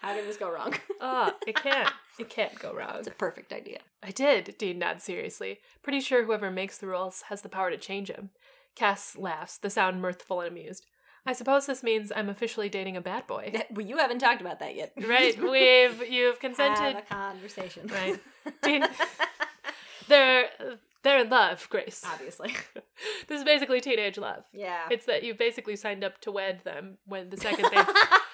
[SPEAKER 2] How did this go wrong?
[SPEAKER 1] Ah, it can't. It can't go wrong.
[SPEAKER 2] It's a perfect idea.
[SPEAKER 1] I did, Dean nods seriously. Pretty sure whoever makes the rules has the power to change them. Cass laughs, the sound mirthful and amused. I suppose this means I'm officially dating a bad boy. [laughs]
[SPEAKER 2] Well, you haven't talked about that yet.
[SPEAKER 1] right, [laughs] we've you've consented.
[SPEAKER 2] Have a conversation.
[SPEAKER 1] Right. [laughs] Dean- They're they're in love, Grace.
[SPEAKER 2] Obviously.
[SPEAKER 1] This is basically teenage love.
[SPEAKER 2] Yeah.
[SPEAKER 1] It's that you've basically signed up to wed them when the second they've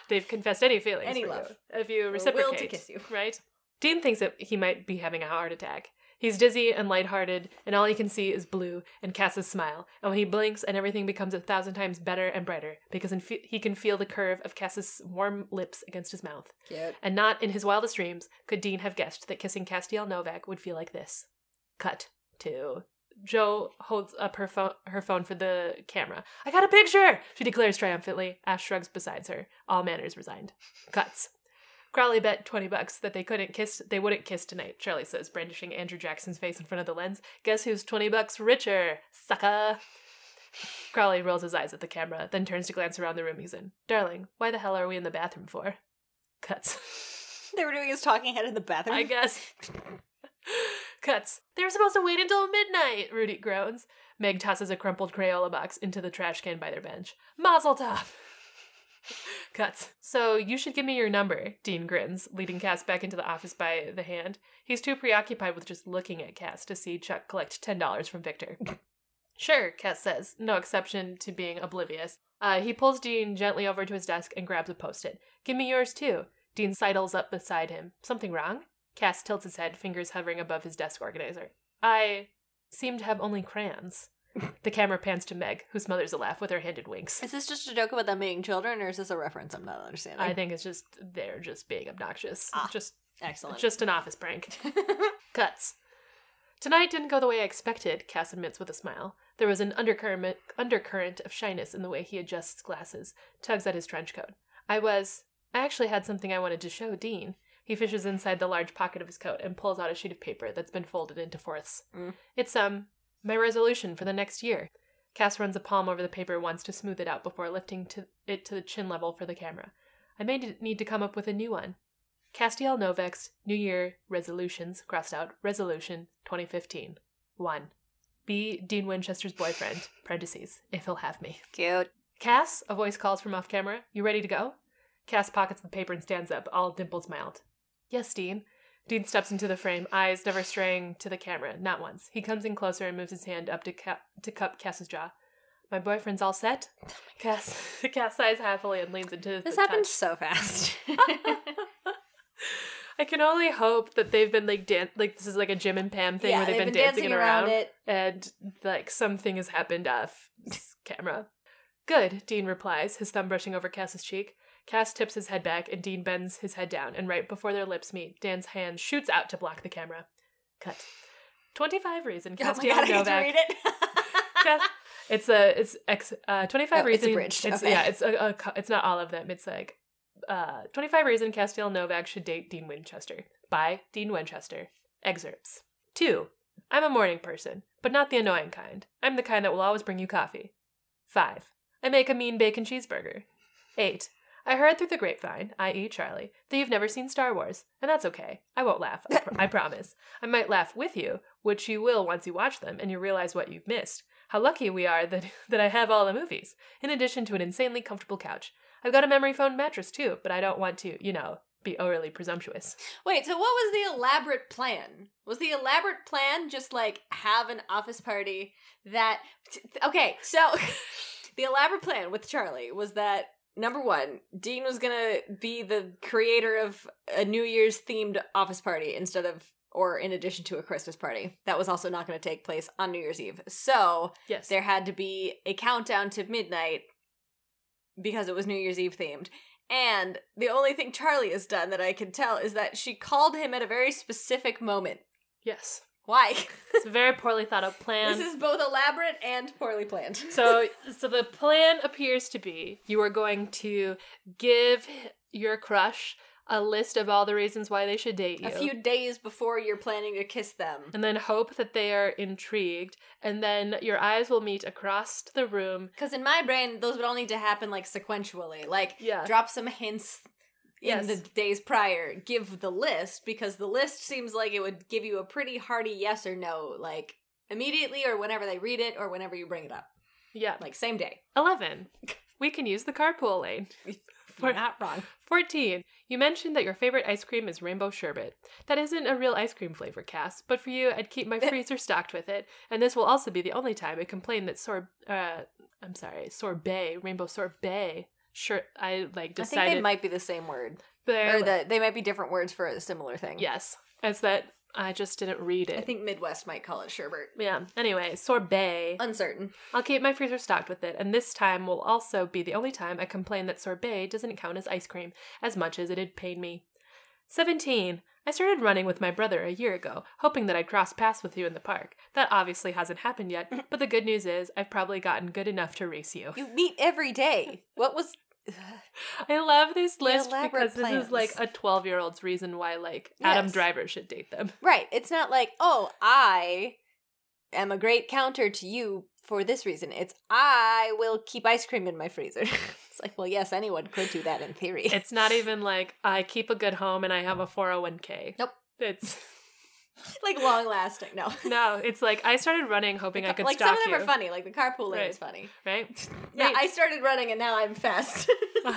[SPEAKER 1] they've confessed any feelings
[SPEAKER 2] Any love.
[SPEAKER 1] you. If you reciprocate,
[SPEAKER 2] will to kiss you.
[SPEAKER 1] right? Dean thinks that he might be having a heart attack. He's dizzy and lighthearted, and all he can see is blue and Cass's smile. And when he blinks, and everything becomes a thousand times better and brighter because fe- he can feel the curve of Cass's warm lips against his mouth.
[SPEAKER 2] Cute.
[SPEAKER 1] And not in his wildest dreams could Dean have guessed that kissing Castiel Novak would feel like this. Cut to Jo holds up her phone her phone for the camera. I got a picture, she declares triumphantly. Ash shrugs beside her. All manners resigned. Cuts. Crowley bet twenty bucks that they couldn't kiss they wouldn't kiss tonight, Charlie says, brandishing Andrew Jackson's face in front of the lens. Guess who's twenty bucks richer, sucker? Crowley rolls his eyes at the camera, then turns to glance around the room he's in. Darling, why the hell are we in the bathroom for? Cuts.
[SPEAKER 2] They were doing his talking head in the bathroom.
[SPEAKER 1] I guess. Cuts. They were supposed to wait until midnight, Ruby groans. Meg tosses a crumpled Crayola box into the trash can by their bench. Mazel tov! [laughs] Cuts. So you should give me your number, Dean grins, leading Cass back into the office by the hand. He's too preoccupied with just looking at Cass to see Chuck collect $10 from Victor. [laughs] sure, Cass says, no exception to being oblivious. Uh, he pulls Dean gently over to his desk and grabs a post-it. Give me yours too. Dean sidles up beside him. Something wrong? Cass tilts his head, fingers hovering above his desk organizer. I seem to have only crayons. The camera pans to Meg, who smothers a laugh with her hand in winks.
[SPEAKER 2] Is this just a joke about them being children, or is this a reference I'm not understanding?
[SPEAKER 1] I think it's just they're just being obnoxious.
[SPEAKER 2] Ah,
[SPEAKER 1] just
[SPEAKER 2] Excellent.
[SPEAKER 1] just an office prank. [laughs] Cuts. Tonight didn't go the way I expected, Cass admits with a smile. There was an undercurrent undercurrent of shyness in the way he adjusts glasses, tugs at his trench coat. I was I actually had something I wanted to show Dean. He fishes inside the large pocket of his coat and pulls out a sheet of paper that's been folded into fourths.
[SPEAKER 2] Mm.
[SPEAKER 1] It's um my resolution for the next year. Cass runs a palm over the paper once to smooth it out before lifting to it to the chin level for the camera. I may need to come up with a new one. Castiel Novak's New Year resolutions crossed out resolution 2015. 1. Be Dean Winchester's boyfriend, [laughs] parentheses, if he'll have me.
[SPEAKER 2] Cute.
[SPEAKER 1] Cass, a voice calls from off camera. You ready to go? Cass pockets the paper and stands up, all dimples mild. Yes, Dean. Dean steps into the frame, eyes never straying to the camera, not once. He comes in closer and moves his hand up to, ca- to cup Cass's jaw. My boyfriend's all set? [laughs] Cass, Cass sighs happily and leans into
[SPEAKER 2] This happened
[SPEAKER 1] touch.
[SPEAKER 2] so fast. [laughs]
[SPEAKER 1] I can only hope that they've been like dan- like this is like a Jim and Pam thing
[SPEAKER 2] yeah,
[SPEAKER 1] where they've,
[SPEAKER 2] they've
[SPEAKER 1] been, dancing, around,
[SPEAKER 2] it.
[SPEAKER 1] and like something has happened off camera. Good, Dean replies, his thumb brushing over Cass's cheek. Cass tips his head back and Dean bends his head down, and right before their lips meet, Dan's hand shoots out to block the camera. Cut. 25 reason
[SPEAKER 2] Oh my
[SPEAKER 1] Castiel
[SPEAKER 2] god, I get to
[SPEAKER 1] Novak.
[SPEAKER 2] read it. [laughs]
[SPEAKER 1] Cass- it's a it's ex uh 25
[SPEAKER 2] Oh, it's
[SPEAKER 1] it's
[SPEAKER 2] okay.
[SPEAKER 1] yeah it's a, a it's not all of them it's like uh 25 reason Castiel Novak should date Dean Winchester by Dean Winchester excerpts 2 I'm a morning person but not the annoying kind I'm the kind that will always bring you coffee 5 I make a mean bacon cheeseburger 8 I heard through the grapevine, i.e., Charlie, that you've never seen Star Wars, and that's okay. I won't laugh. I, pr- I promise. I might laugh with you, which you will once you watch them and you realize what you've missed. How lucky we are that, [laughs] that I have all the movies, in addition to an insanely comfortable couch. I've got a memory foam mattress too, but I don't want to, you know, be overly presumptuous.
[SPEAKER 2] Wait, so what was the elaborate plan? Was the elaborate plan just like have an office party that. t- Okay, so [laughs] the elaborate plan with Charlie was that number one, Dean was gonna be the creator of a New Year's themed office party instead of. Or in addition to a Christmas party. That was also not going to take place on New Year's Eve. So
[SPEAKER 1] Yes.
[SPEAKER 2] there had to be a countdown to midnight because it was New Year's Eve themed. And the only thing Charlie has done that I can tell is that she called him at a very specific moment.
[SPEAKER 1] yes.
[SPEAKER 2] Why?
[SPEAKER 1] It's a very poorly thought out [laughs] plan.
[SPEAKER 2] this is both elaborate and poorly planned.
[SPEAKER 1] so [laughs] so the plan appears to be you are going to give your crush a list of all the reasons why they should date you.
[SPEAKER 2] A few days before you're planning to kiss them.
[SPEAKER 1] and then hope that they are intrigued, and then your eyes will meet across the room.
[SPEAKER 2] Because in my brain, those would all need to happen like sequentially. Like,
[SPEAKER 1] Yeah.
[SPEAKER 2] drop some hints in the days prior. Give the list because the list seems like it would give you a pretty hearty yes or no, like immediately or whenever they read it or whenever you bring it up.
[SPEAKER 1] Yeah.
[SPEAKER 2] Like same day.
[SPEAKER 1] 11. We can use the carpool lane. [laughs]
[SPEAKER 2] You're not wrong.
[SPEAKER 1] 14. You mentioned that your favorite ice cream is rainbow sherbet. That isn't a real ice cream flavor, Cass, but for you, I'd keep my [laughs] freezer stocked with it, and this will also be the only time I complain that sor uh I'm sorry, sorbet, rainbow sorbet. Sure, I like decided.
[SPEAKER 2] I think they might be the same word, or that they might be different words for a similar thing.
[SPEAKER 1] yes, it's that I just didn't read it.
[SPEAKER 2] I think Midwest might call it sherbet.
[SPEAKER 1] yeah. Anyway, sorbet.
[SPEAKER 2] Uncertain.
[SPEAKER 1] I'll keep my freezer stocked with it, and this time will also be the only time I complain that sorbet doesn't count as ice cream, as much as it'd pain me. 17. I started running with my brother a year ago, hoping that I'd cross paths with you in the park. That obviously hasn't happened yet, [laughs] but the good news is I've probably gotten good enough to race you.
[SPEAKER 2] You meet every day. What was? [laughs]
[SPEAKER 1] I love this list because this is like a 12 year old's reason why, like, Adam Driver should date them. [laughs]
[SPEAKER 2] Right. It's not like, oh, I am a great counter to you for this reason. It's I will keep ice cream in my freezer. [laughs] it's like, well, yes, anyone could do that in theory.
[SPEAKER 1] It's not even like I keep a good home and I have a 401k.
[SPEAKER 2] Nope.
[SPEAKER 1] It's [laughs]
[SPEAKER 2] like long lasting. No. [laughs]
[SPEAKER 1] no, it's like I started running hoping I could
[SPEAKER 2] like some of them
[SPEAKER 1] you.
[SPEAKER 2] are funny. Like the carpool lane
[SPEAKER 1] Right.
[SPEAKER 2] is funny.
[SPEAKER 1] right?
[SPEAKER 2] Yeah,
[SPEAKER 1] Right.
[SPEAKER 2] I started running and now I'm fast. [laughs]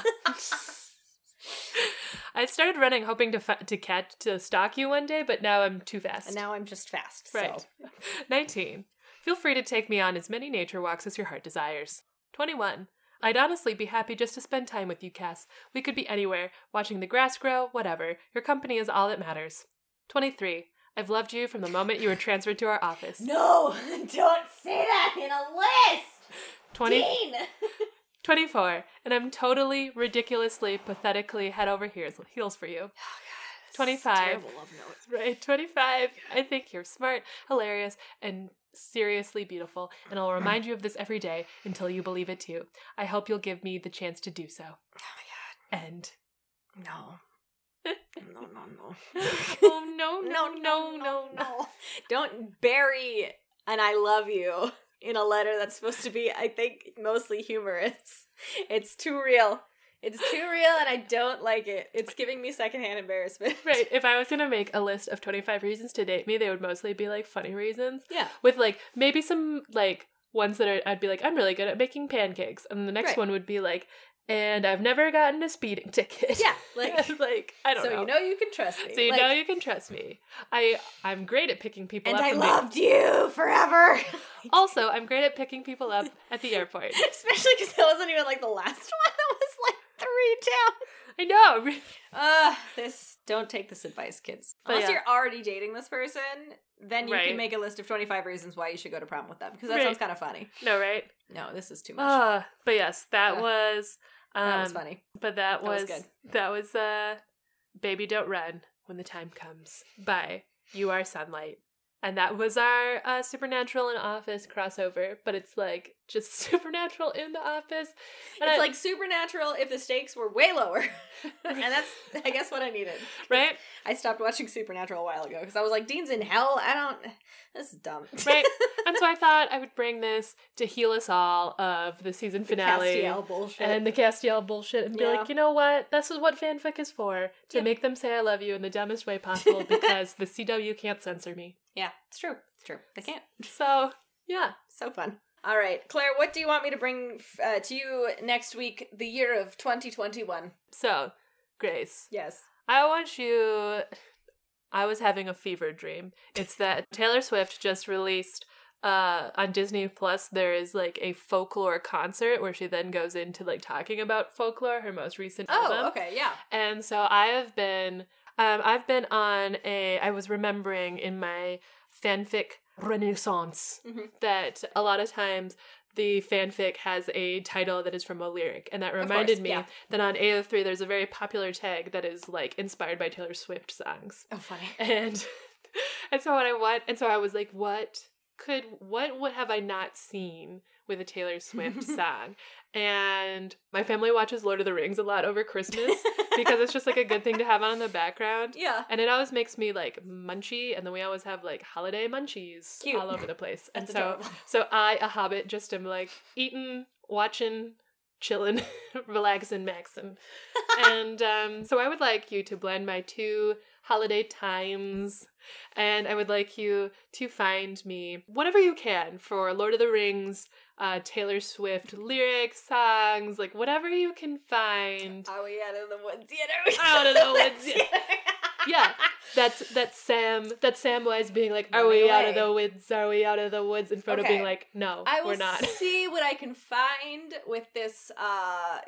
[SPEAKER 1] I started running hoping to fa- to catch to stalk you one day, but now I'm too fast.
[SPEAKER 2] and now I'm just fast.
[SPEAKER 1] right.
[SPEAKER 2] So.
[SPEAKER 1] 19. Feel free to take me on as many nature walks as your heart desires. 21. I'd honestly be happy just to spend time with you, Cass. We could be anywhere, watching the grass grow, whatever. Your company is all that matters. 23. I've loved you from the moment you were transferred to our office.
[SPEAKER 2] No, [laughs] don't say that in a list.
[SPEAKER 1] 20,
[SPEAKER 2] Dean. [laughs]
[SPEAKER 1] 24. And I'm totally, ridiculously, pathetically head over heels, heels for you. 25.
[SPEAKER 2] Terrible love note.
[SPEAKER 1] Right, 25. I think you're smart, hilarious, and seriously beautiful, and I'll remind you of this every day until you believe it too. I hope you'll give me the chance to do so.
[SPEAKER 2] Oh
[SPEAKER 1] And
[SPEAKER 2] my god. No. No, no, no. [laughs]
[SPEAKER 1] oh [laughs] no,
[SPEAKER 2] no, no, no, no. Don't bury and I love you in a letter that's supposed to be, I think, mostly humorous. It's too real. It's too real and I don't like it. It's giving me secondhand embarrassment.
[SPEAKER 1] Right, [laughs] if I was gonna make a list of 25 reasons to date me, they would mostly be like funny reasons.
[SPEAKER 2] Yeah.
[SPEAKER 1] With like maybe some like ones that are, I'd be like, I'm really good at making pancakes. And the next
[SPEAKER 2] Right.
[SPEAKER 1] one would be like, and I've never gotten a speeding [laughs] ticket.
[SPEAKER 2] Yeah, [laughs] like-
[SPEAKER 1] like I don't
[SPEAKER 2] so
[SPEAKER 1] know.
[SPEAKER 2] So you know you can trust me.
[SPEAKER 1] So you
[SPEAKER 2] Like,
[SPEAKER 1] know you can trust me. I I'm great at picking people up.
[SPEAKER 2] and
[SPEAKER 1] up.
[SPEAKER 2] I
[SPEAKER 1] and
[SPEAKER 2] loved you forever. [laughs]
[SPEAKER 1] Also, I'm great at picking people up at the airport.
[SPEAKER 2] Especially because that wasn't even like the last one. That was like three down.
[SPEAKER 1] I know.
[SPEAKER 2] Uh, this don't take this advice, kids.
[SPEAKER 1] But
[SPEAKER 2] Unless
[SPEAKER 1] yeah.
[SPEAKER 2] you're already dating this person, then you
[SPEAKER 1] Right.
[SPEAKER 2] can make a list of 25 reasons why you should go to prom with them because that
[SPEAKER 1] Right.
[SPEAKER 2] sounds kind of funny.
[SPEAKER 1] No, right?
[SPEAKER 2] No, this is too much.
[SPEAKER 1] Uh, but yes, that
[SPEAKER 2] Uh,
[SPEAKER 1] was um,
[SPEAKER 2] that was funny.
[SPEAKER 1] But that,
[SPEAKER 2] That was
[SPEAKER 1] was,
[SPEAKER 2] good.
[SPEAKER 1] that was uh Baby Don't Run When the Time Comes by You Are Sunlight. And that was our uh, Supernatural and Office crossover, but it's like just [laughs] Supernatural in the Office. And
[SPEAKER 2] it's
[SPEAKER 1] I-
[SPEAKER 2] like supernatural if the stakes were way lower. [laughs] and that's, I guess, what I needed. [laughs]
[SPEAKER 1] right?
[SPEAKER 2] I stopped watching Supernatural a while ago because I was like, Dean's in hell. I don't. This is dumb.
[SPEAKER 1] Right. And so I thought I would bring this to heal us all of the season finale.
[SPEAKER 2] Castiel bullshit.
[SPEAKER 1] and the Castiel bullshit and be
[SPEAKER 2] Yeah.
[SPEAKER 1] like, you know what? This is what fanfic is for. To
[SPEAKER 2] Yeah.
[SPEAKER 1] make them say I love you in the dumbest way possible because the CW can't censor me.
[SPEAKER 2] yeah, it's true. It's true. They can't.
[SPEAKER 1] So, yeah.
[SPEAKER 2] So fun. All right, Claire, what do you want me to bring uh, to you next week, the year of 2021?
[SPEAKER 1] So, Grace,
[SPEAKER 2] Yes.
[SPEAKER 1] I want you. I was having a fever dream. It's that Taylor Swift just released uh on Disney Plus there is like a folklore concert where she then goes into like talking about folklore her most recent album.
[SPEAKER 2] Oh, okay, yeah.
[SPEAKER 1] And so I have been um I've been on a I was remembering in my fanfic renaissance
[SPEAKER 2] Mhm.
[SPEAKER 1] that a lot of times the fanfic has a title that is from a lyric and that reminded
[SPEAKER 2] course,
[SPEAKER 1] me
[SPEAKER 2] yeah.
[SPEAKER 1] that on AO3 there's a very popular tag that is like inspired by Taylor Swift songs.
[SPEAKER 2] Oh, funny. [laughs]
[SPEAKER 1] And [laughs] and so what I want and so I was like what could what would have I not seen with a Taylor Swift [laughs] song. And my family watches Lord of the Rings a lot over Christmas [laughs] because it's just like a good thing to have on in the background.
[SPEAKER 2] yeah.
[SPEAKER 1] And it always makes me like munchy, and then we always have like holiday munchies
[SPEAKER 2] Cute.
[SPEAKER 1] all over the place. and so,
[SPEAKER 2] adorable.
[SPEAKER 1] so I, a hobbit, just am like eating, watching, chilling, [laughs] relaxing, maxing. and um, so I would like you to blend my two holiday times, and I would like you to find me whatever you can for Lord of the Rings, uh, Taylor Swift lyrics, songs, like whatever you can find.
[SPEAKER 2] Are we out of the woods yet? Are we
[SPEAKER 1] Out of the woods yet? Yeah. [laughs] That's that's Sam. That's Samwise being like, "Are we out of the woods? Are we out of the woods?" And Frodo
[SPEAKER 2] Okay.
[SPEAKER 1] being like, "No,
[SPEAKER 2] I will
[SPEAKER 1] we're not." [laughs]
[SPEAKER 2] see what I can find with this uh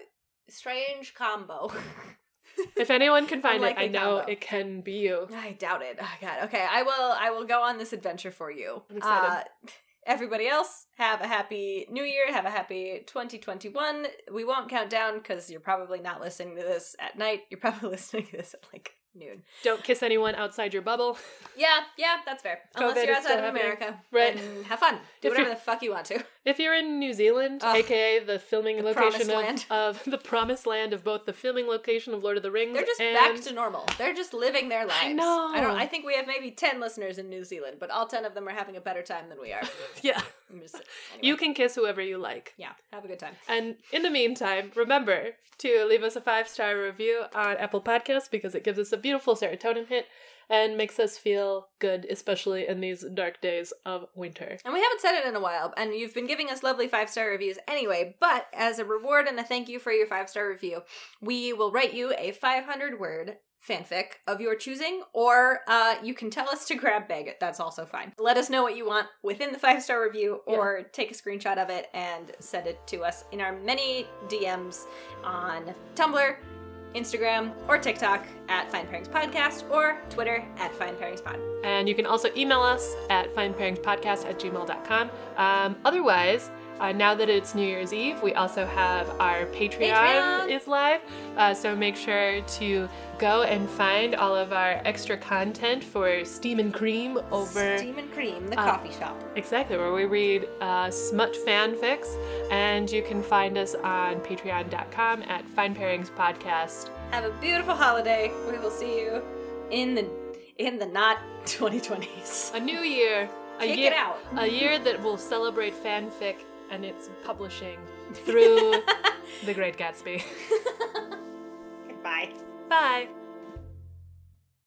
[SPEAKER 2] strange combo. [laughs]
[SPEAKER 1] if anyone can [laughs] find it, I know
[SPEAKER 2] combo.
[SPEAKER 1] it can be you.
[SPEAKER 2] I doubt it. Oh god. Okay, I will I will go on this adventure for you.
[SPEAKER 1] I'm excited.
[SPEAKER 2] Uh, [laughs] everybody else, have a happy new year, have a happy 2021. We won't count down cuz you're probably not listening to this at night. You're probably [laughs] listening to this at like noon.
[SPEAKER 1] Don't kiss anyone outside your bubble.
[SPEAKER 2] Yeah, yeah, that's fair. Unless you're outside of. America.
[SPEAKER 1] Right.
[SPEAKER 2] Have fun. Do
[SPEAKER 1] If
[SPEAKER 2] whatever the fuck you want to.
[SPEAKER 1] If you're in New Zealand,
[SPEAKER 2] Ugh.
[SPEAKER 1] aka the filming
[SPEAKER 2] The
[SPEAKER 1] location of, [laughs] of the promised land of both the filming location of Lord of the Rings,
[SPEAKER 2] They're just
[SPEAKER 1] and
[SPEAKER 2] back to normal. They're just living their lives.
[SPEAKER 1] I know.
[SPEAKER 2] I don't. I think we have maybe ten listeners in New Zealand, but all ten of them are having a better time than we are. [laughs]
[SPEAKER 1] yeah,
[SPEAKER 2] just- anyway.
[SPEAKER 1] you can kiss whoever you like.
[SPEAKER 2] Yeah, have a good time.
[SPEAKER 1] And in the meantime, remember to leave us a five star review on Apple Podcasts because it gives us a beautiful serotonin hit and makes us feel good, especially in these dark days of winter.
[SPEAKER 2] And we haven't said it in a while, and you've been giving us lovely five star reviews anyway. But as a reward and a thank you for your five star review, we will write you a 500 word fanfic of your choosing, or uh, you can tell us to grab bag it. That's also fine. Let us know what you want within the five star review, or take a screenshot of it and send it to us in our many DMs on Tumblr. Instagram or TikTok at Fine Pairings Podcast or Twitter at Fine Pairings Pod.
[SPEAKER 1] And you can also email us at finepairingspodcast at gmail.com. Um, otherwise, uh, now that it's New Year's Eve, we also have our Patreon,
[SPEAKER 2] Patreon.
[SPEAKER 1] is live. Uh, so make sure to go and find all of our extra content for Steam and Cream over
[SPEAKER 2] Steam and Cream, the
[SPEAKER 1] uh,
[SPEAKER 2] coffee shop.
[SPEAKER 1] Exactly, where we read uh, smut fanfics, and you can find us on patreon.com at Fine Pairings Podcast.
[SPEAKER 2] Have a beautiful holiday. We will see you in the in the not 2020s.
[SPEAKER 1] A new year, a
[SPEAKER 2] Kick
[SPEAKER 1] year,
[SPEAKER 2] it out.
[SPEAKER 1] a year that will celebrate fanfic and its publishing [laughs] through The Great Gatsby.
[SPEAKER 2] Goodbye.
[SPEAKER 1] Bye.